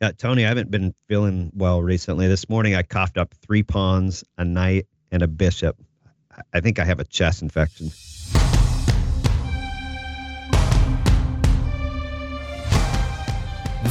Yeah, Tony, I haven't been feeling well recently. This morning I coughed up three pawns, a knight, and a bishop. I think I have a chest infection.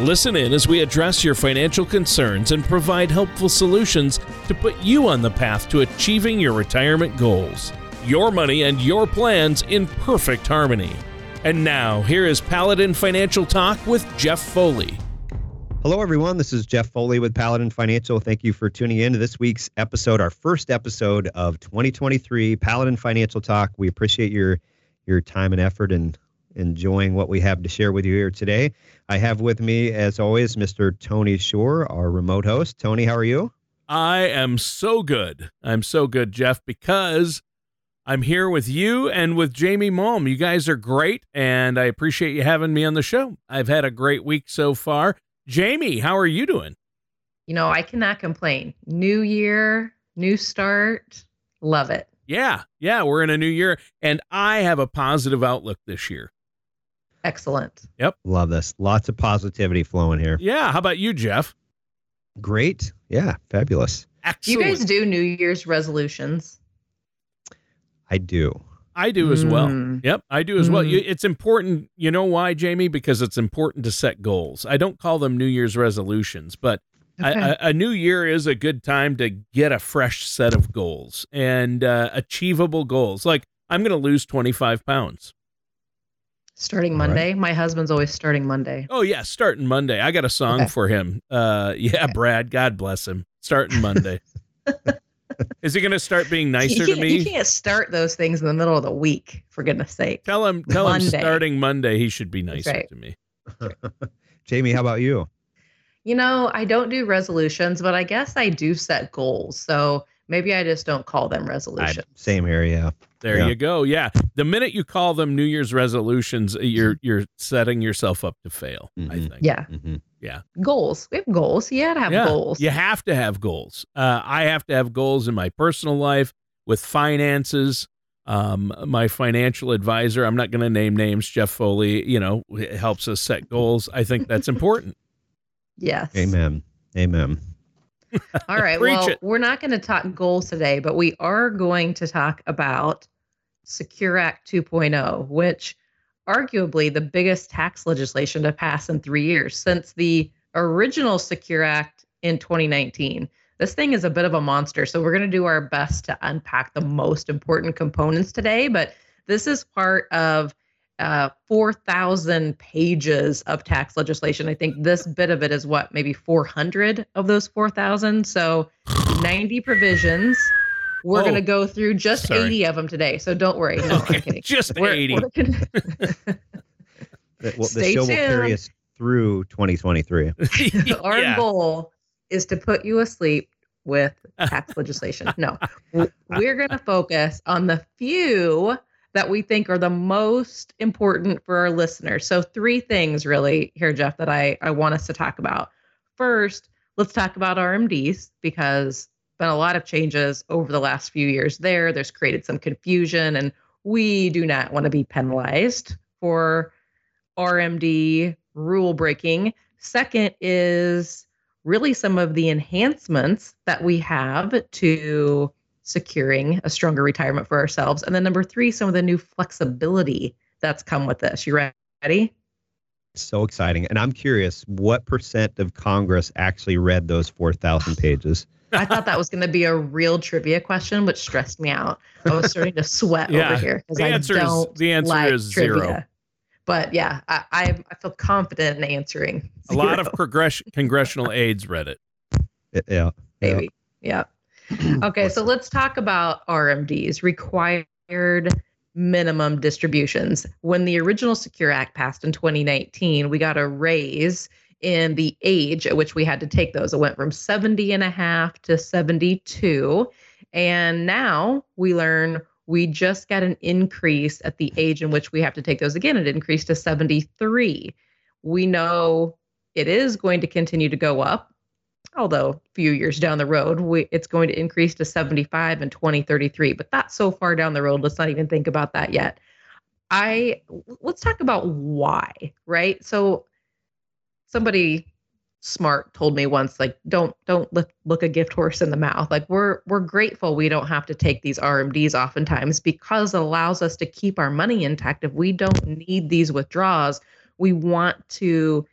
Listen in as we address your financial concerns and provide helpful solutions to put you on the path to achieving your retirement goals. Your money and your plans in perfect harmony. And now, here is Paladin Financial Talk with Jeff Foley. Hello, everyone. This is Jeff Foley with Paladin Financial. Thank you for tuning in to this week's episode, our first episode of 2023 Paladin Financial Talk. We appreciate your your time and effort and enjoying what we have to share with you here today. I have with me, as always, Mr. Tony Shore, our remote host. Tony, how are you? I am so good. I'm so good, Jeff, because I'm here with you and with Jamie Malm. You guys are great, and I appreciate you having me on the show. I've had a great week so far. Jamie, how are you doing? You know, I cannot complain. New year, new start. Love it. Yeah, yeah, we're in a new year, and I have a positive outlook this year. Excellent. Yep. Love this. Lots of positivity flowing here. Yeah. How about you, Jeff? Great. Yeah. Fabulous. Excellent. You guys do New Year's resolutions? I do. I do as well. Mm. Yep, I do as well. Mm. You, it's important. You know why, Jamie? Because it's important to set goals. I don't call them New Year's resolutions, but Okay. a, a, a new year is a good time to get a fresh set of goals and uh, achievable goals. Like I'm going to lose 25 pounds. Starting All right. Monday. My husband's always starting Monday. Oh yeah, starting Monday. I got a song Okay. for him. Uh, yeah, Okay. Brad. God bless him. Starting Monday. is he going to start being nicer to can't, you can't start those things in the middle of the week, for goodness sake. Tell him. Tell him starting Monday he should be nicer right. to me. Jamie, how about you? You know, I don't do resolutions, but I guess I do set goals. So maybe I just don't call them I, resolutions. same here. Yeah. There Yeah. you go. Yeah. The minute you call them New Year's resolutions, you're you're setting yourself up to fail, I Mhm. think. Yeah. hmm Goals. We have goals. You gotta have Yeah. goals. You have to have goals. Uh, I have to have goals in my personal life with finances. Um, my financial advisor, I'm not going to name names, Jeff Foley, you know, helps us set goals. I think that's important. Yes. Amen. Amen. All right. Well, it. we're not going to talk goals today, but we are going to talk about Secure Act 2.0, which arguably the biggest tax legislation to pass in three years since the original Secure Act in 2019. This thing is a bit of a monster. So we're going to do our best to unpack the most important components today. But this is part of uh, 4,000 pages of tax legislation. I think this bit of it is what, maybe 400 of those 4,000. So 90 provisions. We're Oh, going to go through just sorry. 80 of them today. So don't worry. No, I'm kidding. just We're- 80. we're gonna- The, well, the Stay show will carry us through 2023. Our Yeah. goal is to put you asleep with tax legislation. No, we're going to focus on the few that we think are the most important for our listeners. So, three things really here, Jeff, that I, I want us to talk about. First, let's talk about RMDs because been a lot of changes over the last few years there. There's created some confusion, and we do not want to be penalized for RMD rule breaking. Second is really some of the enhancements that we have to securing a stronger retirement for ourselves. And then number three, some of the new flexibility that's come with this. You ready? So exciting. And I'm curious, what percent of Congress actually read those 4,000 pages? I thought that was going to be a real trivia question, which stressed me out. I was starting to sweat Yeah, over here because I answer is- don't the answer like is trivia. zero. But yeah, I, I I feel confident in answering. A lot of zero, progress- congressional aides read it. Yeah. yeah. maybe. Yeah. Okay, so let's talk about RMDs, required minimum distributions. When the original Secure Act passed in 2019, we got a raise in the age at which we had to take those. It went from 70 and a half to 72. And now we learn we just got an increase at the age in which we have to take those again. It increased to 73. We know it is going to continue to go up, although a few years down the road, we, it's going to increase to 75 in 2033. But that's so far down the road. Let's not even think about that yet. I let's talk about why, right? So somebody smart told me once like don't don't look, look a gift horse in the mouth like we're we're grateful we don't have to take these rmds oftentimes because it allows us to keep our money intact if we don't need these withdrawals we want to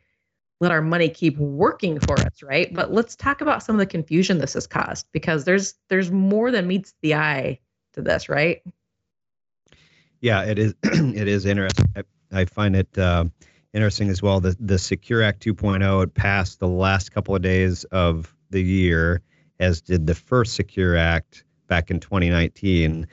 let our money keep working for us right but let's talk about some of the confusion this has caused because there's there's more than meets the eye to this right yeah it is it is interesting i, I find it uh, interesting as well. The the Secure Act 2.0 it passed the last couple of days of the year, as did the first Secure Act back in 2019.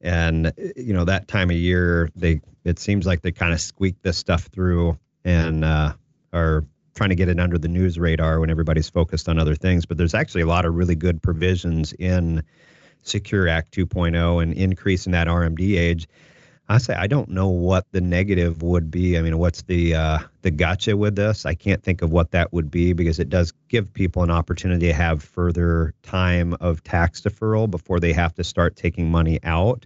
And you know that time of year, they it seems like they kind of squeak this stuff through and uh, are trying to get it under the news radar when everybody's focused on other things. But there's actually a lot of really good provisions in Secure Act 2.0 and increasing that RMD age. I say I don't know what the negative would be. I mean, what's the uh, the gotcha with this? I can't think of what that would be because it does give people an opportunity to have further time of tax deferral before they have to start taking money out,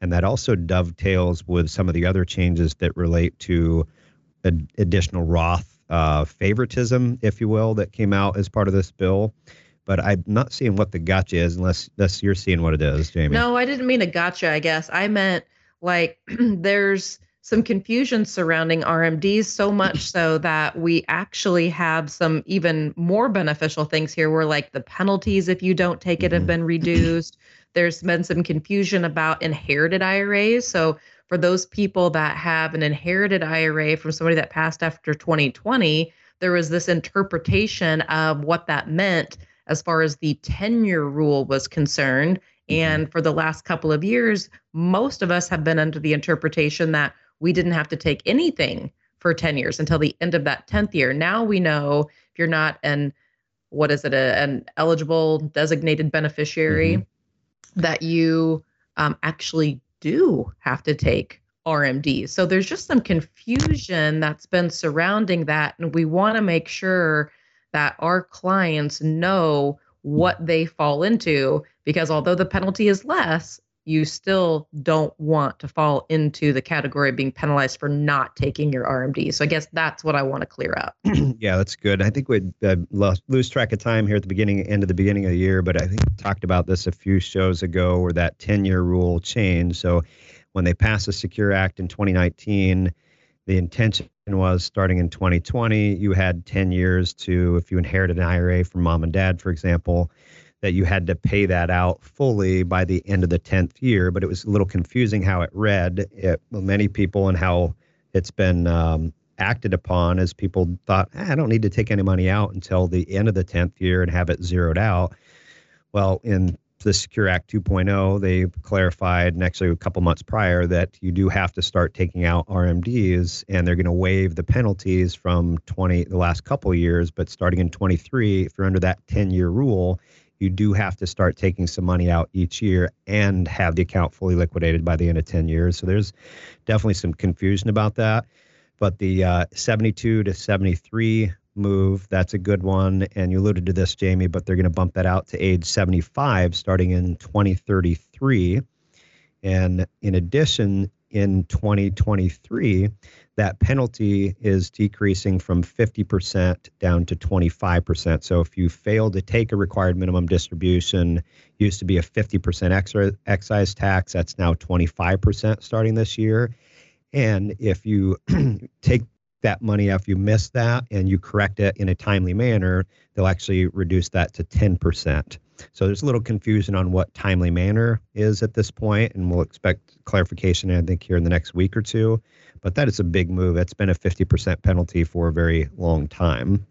and that also dovetails with some of the other changes that relate to ad- additional Roth uh, favoritism, if you will, that came out as part of this bill but I'm not seeing what the gotcha is unless unless you're seeing what it is, Jamie. No, I didn't mean a gotcha. I guess I meant like there's some confusion surrounding RMDs, so much so that we actually have some even more beneficial things here where, like, the penalties if you don't take it have mm-hmm. been reduced. There's been some confusion about inherited IRAs. So, for those people that have an inherited IRA from somebody that passed after 2020, there was this interpretation of what that meant as far as the 10 year rule was concerned. Mm-hmm. And for the last couple of years, most of us have been under the interpretation that we didn't have to take anything for 10 years until the end of that 10th year. Now we know if you're not an what is it, a, an eligible designated beneficiary, mm-hmm. that you um, actually do have to take RMD. So there's just some confusion that's been surrounding that. And we want to make sure that our clients know what they fall into because although the penalty is less, you still don't want to fall into the category of being penalized for not taking your RMD. So I guess that's what I want to clear up. yeah, that's good. I think we'd uh, lost, lose track of time here at the beginning, end of the beginning of the year, but I think we talked about this a few shows ago where that 10 year rule changed. So when they passed the Secure Act in 2019, the intention was starting in 2020, you had 10 years to, if you inherited an IRA from mom and dad, for example, that you had to pay that out fully by the end of the 10th year. But it was a little confusing how it read. It, many people and how it's been um, acted upon as people thought, eh, I don't need to take any money out until the end of the 10th year and have it zeroed out. Well, in the Secure Act 2.0, they clarified, and actually a couple months prior, that you do have to start taking out RMDs, and they're going to waive the penalties from 20 the last couple years. But starting in 23, if you're under that 10-year rule, you do have to start taking some money out each year and have the account fully liquidated by the end of 10 years. So there's definitely some confusion about that. But the uh, 72 to 73 move, that's a good one. And you alluded to this, Jamie, but they're going to bump that out to age 75 starting in 2033. And in addition, in 2023, that penalty is decreasing from 50% down to 25%. So if you fail to take a required minimum distribution, used to be a 50% extra excise tax, that's now 25% starting this year. And if you take that money if you miss that and you correct it in a timely manner, they'll actually reduce that to 10%. So there's a little confusion on what timely manner is at this point, and we'll expect clarification, I think, here in the next week or two. But that is a big move. It's been a 50% penalty for a very long time.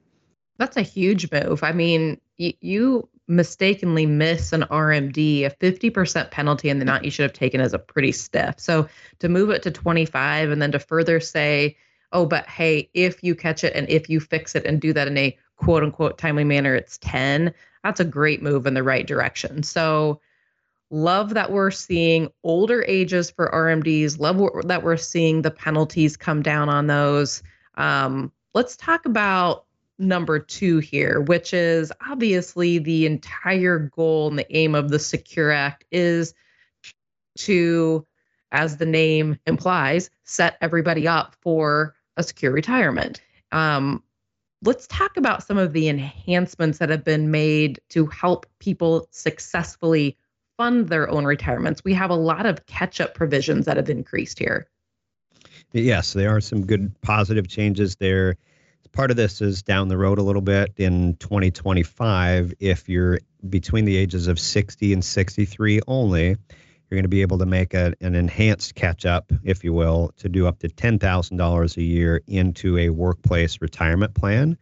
That's a huge move. I mean, y- you mistakenly miss an RMD, a 50% penalty in the amount you should have taken is a pretty stiff. So to move it to 25 and then to further say, oh, but hey, if you catch it and if you fix it and do that in a quote unquote timely manner, it's 10. That's a great move in the right direction. So Love that we're seeing older ages for RMDs. Love that we're seeing the penalties come down on those. Um, let's talk about number two here, which is obviously the entire goal and the aim of the Secure Act is to, as the name implies, set everybody up for a secure retirement. Um, let's talk about some of the enhancements that have been made to help people successfully fund their own retirements. We have a lot of catch up provisions that have increased here. Yes, there are some good positive changes there. Part of this is down the road a little bit in 2025. If you're between the ages of 60 and 63 only, you're going to be able to make a, an enhanced catch up, if you will, to do up to $10,000 a year into a workplace retirement plan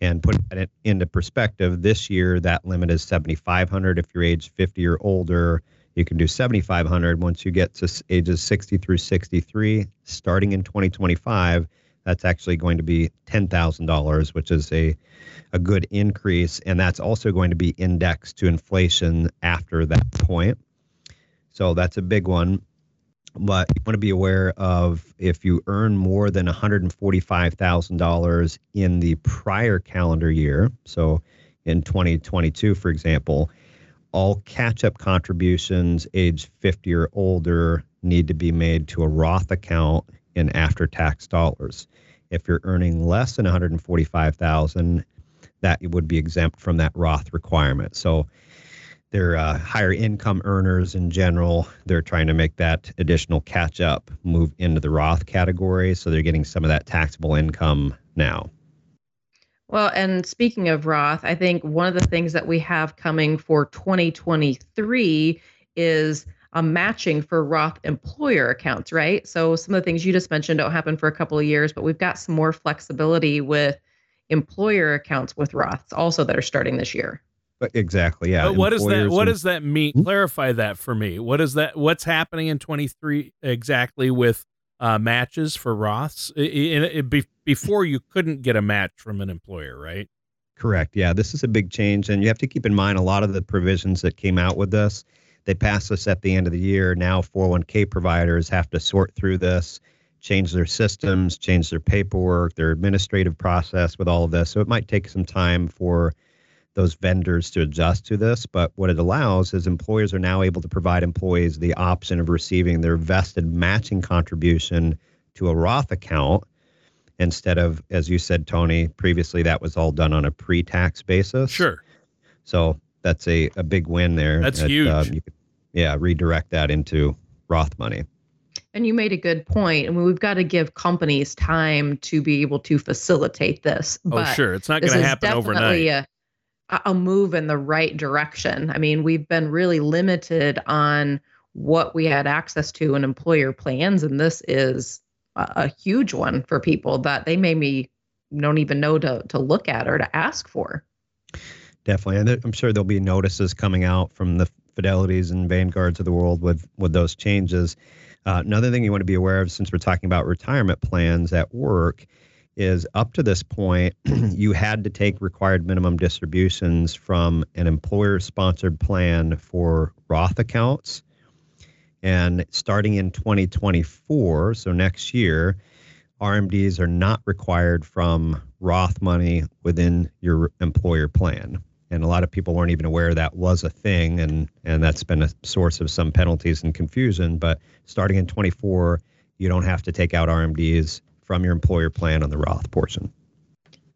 and put it into perspective, this year that limit is 7,500. If you're age 50 or older, you can do 7,500. Once you get to ages 60 through 63, starting in 2025, that's actually going to be $10,000, which is a a good increase, and that's also going to be indexed to inflation after that point. So that's a big one but you want to be aware of if you earn more than $145,000 in the prior calendar year. So in 2022, for example, all catch up contributions age 50 or older need to be made to a Roth account in after tax dollars. If you're earning less than 145,000, that would be exempt from that Roth requirement. So they're uh, higher income earners in general. They're trying to make that additional catch up move into the Roth category. So they're getting some of that taxable income now. Well, and speaking of Roth, I think one of the things that we have coming for 2023 is a matching for Roth employer accounts, right? So some of the things you just mentioned don't happen for a couple of years, but we've got some more flexibility with employer accounts with Roths also that are starting this year. Exactly. Yeah. But what does that what and, does that mean? Hmm? Clarify that for me. What is that? What's happening in 23 exactly with uh, matches for Roths? It, it, it, before you couldn't get a match from an employer, right? Correct. Yeah, this is a big change, and you have to keep in mind a lot of the provisions that came out with this. They passed this at the end of the year. Now 401k providers have to sort through this, change their systems, change their paperwork, their administrative process with all of this. So it might take some time for those vendors to adjust to this. But what it allows is employers are now able to provide employees the option of receiving their vested matching contribution to a Roth account instead of, as you said, Tony, previously that was all done on a pre tax basis. Sure. So that's a, a big win there. That's that, huge. Um, you could, yeah, redirect that into Roth money. And you made a good point. I mean, we've got to give companies time to be able to facilitate this. Oh, sure. It's not going to happen overnight. A, a move in the right direction. I mean, we've been really limited on what we had access to in employer plans, and this is a, huge one for people that they maybe don't even know to to look at or to ask for. Definitely, and I'm sure there'll be notices coming out from the Fidelities and Vanguards of the world with with those changes. Uh, another thing you want to be aware of, since we're talking about retirement plans at work, is up to this point, you had to take required minimum distributions from an employer sponsored plan for Roth accounts. And starting in 2024, so next year, RMDs are not required from Roth money within your employer plan. And a lot of people weren't even aware that was a thing, and, and that's been a source of some penalties and confusion. But starting in 24, you don't have to take out RMDs from your employer plan on the Roth portion.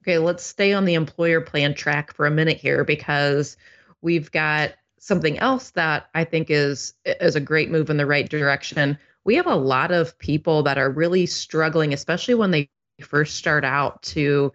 Okay, let's stay on the employer plan track for a minute here because we've got something else that I think is is a great move in the right direction. We have a lot of people that are really struggling, especially when they first start out to,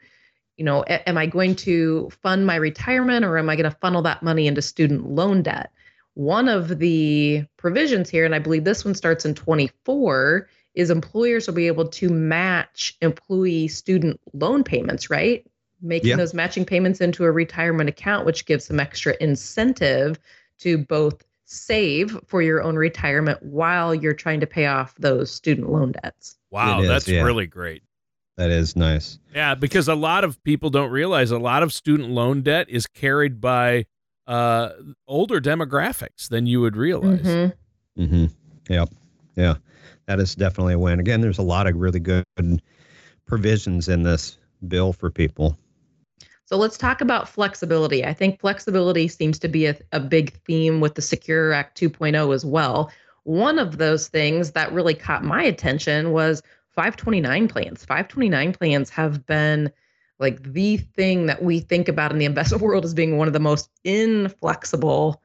you know, am I going to fund my retirement or am I going to funnel that money into student loan debt? One of the provisions here, and I believe this one starts in 24, is employers will be able to match employee student loan payments, right? Making yeah. those matching payments into a retirement account, which gives some extra incentive to both save for your own retirement while you're trying to pay off those student loan debts. Wow, is, that's yeah. really great. That is nice. Yeah, because a lot of people don't realize a lot of student loan debt is carried by uh, older demographics than you would realize. Mm-hmm. Mm-hmm. Yep. Yeah. That is definitely a win. Again, there's a lot of really good provisions in this bill for people. So let's talk about flexibility. I think flexibility seems to be a, a big theme with the Secure Act 2.0 as well. One of those things that really caught my attention was 529 plans. 529 plans have been like the thing that we think about in the investment world as being one of the most inflexible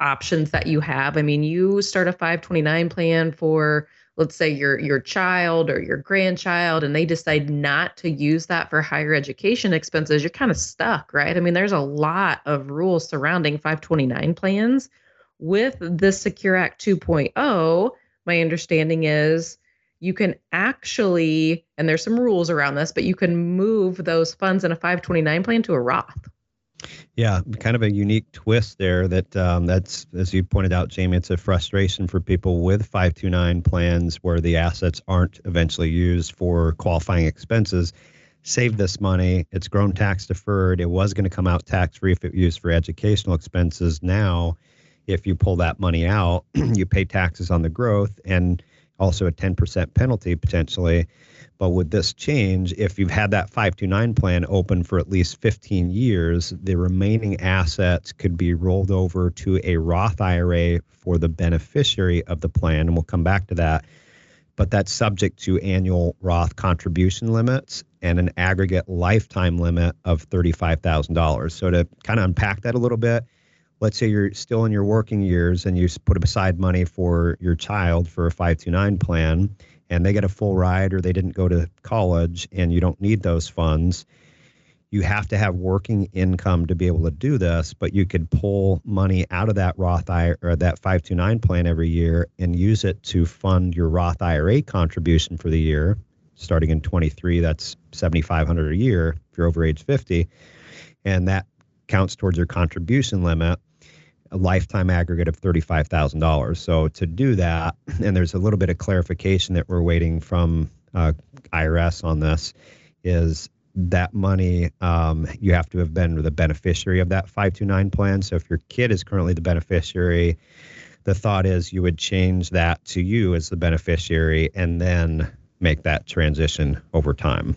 options that you have. I mean, you start a 529 plan for let's say your your child or your grandchild and they decide not to use that for higher education expenses, you're kind of stuck, right? I mean, there's a lot of rules surrounding 529 plans. With the Secure Act 2.0, my understanding is you can actually, and there's some rules around this, but you can move those funds in a 529 plan to a Roth. Yeah, kind of a unique twist there. That um, that's as you pointed out, Jamie. It's a frustration for people with 529 plans where the assets aren't eventually used for qualifying expenses. Save this money. It's grown tax deferred. It was going to come out tax free if it used for educational expenses. Now, if you pull that money out, you pay taxes on the growth and also a 10% penalty potentially. But with this change, if you've had that 529 plan open for at least 15 years, the remaining assets could be rolled over to a Roth IRA for the beneficiary of the plan. And we'll come back to that. But that's subject to annual Roth contribution limits and an aggregate lifetime limit of $35,000. So, to kind of unpack that a little bit, let's say you're still in your working years and you put aside money for your child for a 529 plan and they get a full ride or they didn't go to college and you don't need those funds you have to have working income to be able to do this but you could pull money out of that roth IRA or that 529 plan every year and use it to fund your roth ira contribution for the year starting in 23 that's 7500 a year if you're over age 50 and that counts towards your contribution limit a lifetime aggregate of $35,000. So to do that, and there's a little bit of clarification that we're waiting from uh, IRS on this, is that money um, you have to have been the beneficiary of that 529 plan. So if your kid is currently the beneficiary, the thought is you would change that to you as the beneficiary and then make that transition over time.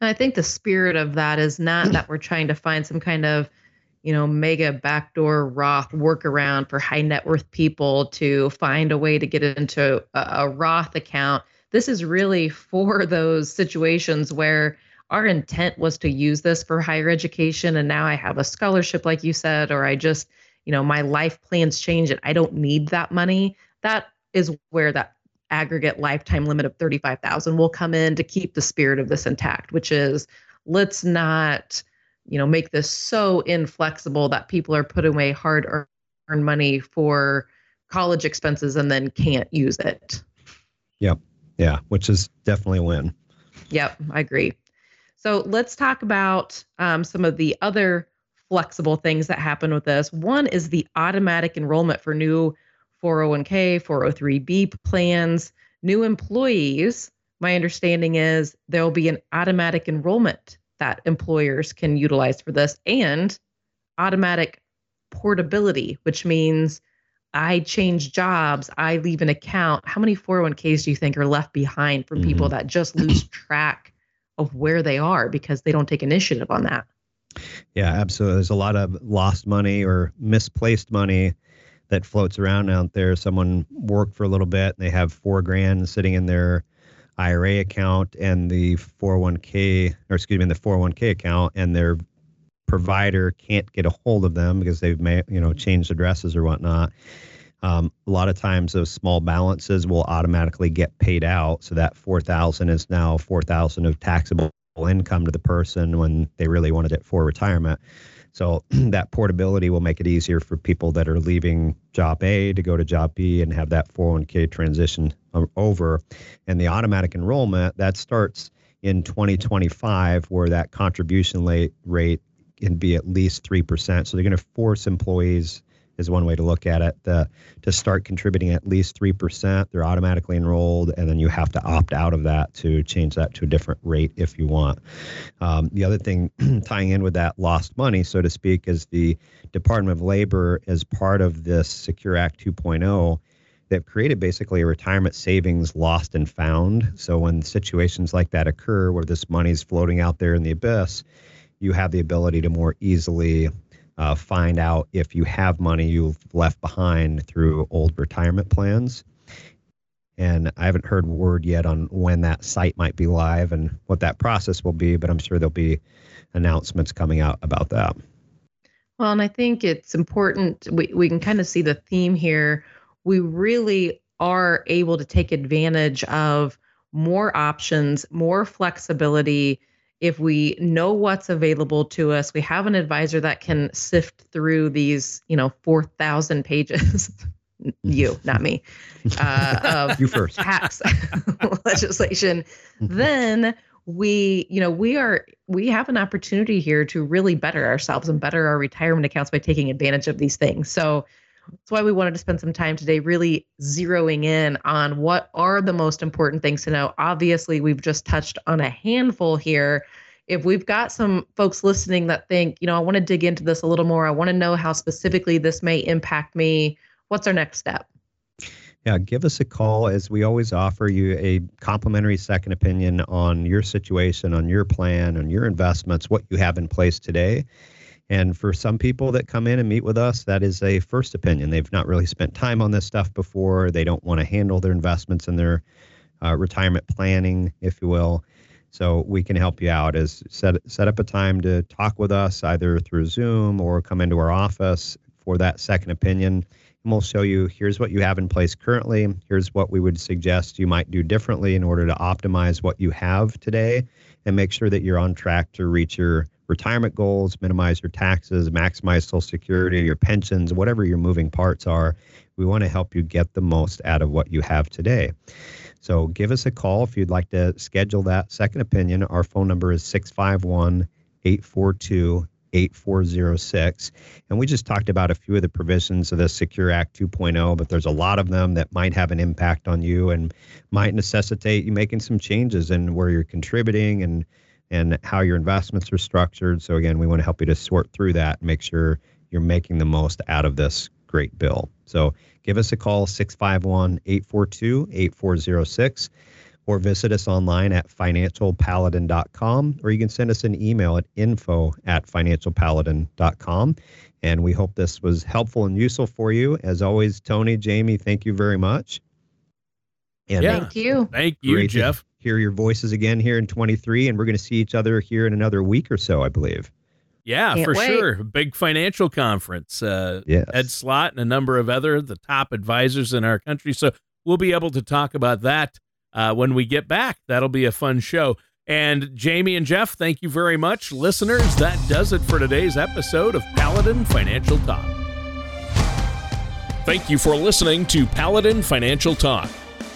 And I think the spirit of that is not that we're trying to find some kind of you know, mega backdoor Roth workaround for high net worth people to find a way to get into a, a Roth account. This is really for those situations where our intent was to use this for higher education and now I have a scholarship like you said or I just, you know, my life plans change and I don't need that money. That is where that aggregate lifetime limit of 35,000 will come in to keep the spirit of this intact, which is let's not you know make this so inflexible that people are putting away hard earned money for college expenses and then can't use it. Yep. Yeah which is definitely a win. Yep i agree. So let's talk about um, some of the other flexible things that happen with this. One is the automatic enrollment for new 401k 403b plans. New employees my understanding is there will be an automatic enrollment that employers can utilize for this and automatic portability, which means I change jobs, I leave an account. How many 401ks do you think are left behind for mm-hmm. people that just lose track of where they are because they don't take initiative on that? Yeah, absolutely. There's a lot of lost money or misplaced money that floats around out there. Someone worked for a little bit and they have four grand sitting in their IRA account and the 401k, or excuse me, the 401k account, and their provider can't get a hold of them because they've may, you know changed addresses or whatnot. Um, a lot of times those small balances will automatically get paid out, so that 4,000 is now 4,000 of taxable income to the person when they really wanted it for retirement. So that portability will make it easier for people that are leaving job A to go to job B and have that 401k transition over. And the automatic enrollment that starts in 2025, where that contribution rate can be at least 3%. So they're going to force employees is one way to look at it. The, to start contributing at least 3%, they're automatically enrolled, and then you have to opt out of that to change that to a different rate if you want. Um, the other thing tying in with that lost money, so to speak, is the Department of Labor, as part of this Secure Act 2.0, they've created basically a retirement savings lost and found. So when situations like that occur where this money's floating out there in the abyss, you have the ability to more easily uh, find out if you have money you've left behind through old retirement plans. And I haven't heard word yet on when that site might be live and what that process will be, but I'm sure there'll be announcements coming out about that. Well, and I think it's important. We, we can kind of see the theme here. We really are able to take advantage of more options, more flexibility, if we know what's available to us, we have an advisor that can sift through these, you know, 4,000 pages. you, not me. Uh, of you first. Tax legislation. Mm-hmm. Then we, you know, we are we have an opportunity here to really better ourselves and better our retirement accounts by taking advantage of these things. So that's why we wanted to spend some time today really zeroing in on what are the most important things to know. Obviously, we've just touched on a handful here. If we've got some folks listening that think, you know, I want to dig into this a little more, I want to know how specifically this may impact me, what's our next step? Yeah, give us a call as we always offer you a complimentary second opinion on your situation, on your plan, on your investments, what you have in place today. And for some people that come in and meet with us, that is a first opinion. They've not really spent time on this stuff before. They don't want to handle their investments and their uh, retirement planning, if you will. So we can help you out. Is set set up a time to talk with us either through Zoom or come into our office for that second opinion. And we'll show you here's what you have in place currently. Here's what we would suggest you might do differently in order to optimize what you have today and make sure that you're on track to reach your retirement goals, minimize your taxes, maximize Social Security, your pensions, whatever your moving parts are. We want to help you get the most out of what you have today. So give us a call if you'd like to schedule that second opinion. Our phone number is 651 842 8406. And we just talked about a few of the provisions of the Secure Act 2.0, but there's a lot of them that might have an impact on you and might necessitate you making some changes in where you're contributing and and how your investments are structured. So, again, we want to help you to sort through that and make sure you're making the most out of this great bill. So, give us a call, 651 842 8406, or visit us online at financialpaladin.com, or you can send us an email at info at financialpaladin.com. And we hope this was helpful and useful for you. As always, Tony, Jamie, thank you very much. And yeah. Thank you. Thank you, Jeff hear your voices again here in 23, and we're going to see each other here in another week or so, I believe. Yeah, Can't for wait. sure. Big financial conference. Uh, yes. Ed Slott and a number of other the top advisors in our country. So we'll be able to talk about that uh, when we get back. That'll be a fun show. And Jamie and Jeff, thank you very much. Listeners, that does it for today's episode of Paladin Financial Talk. Thank you for listening to Paladin Financial Talk.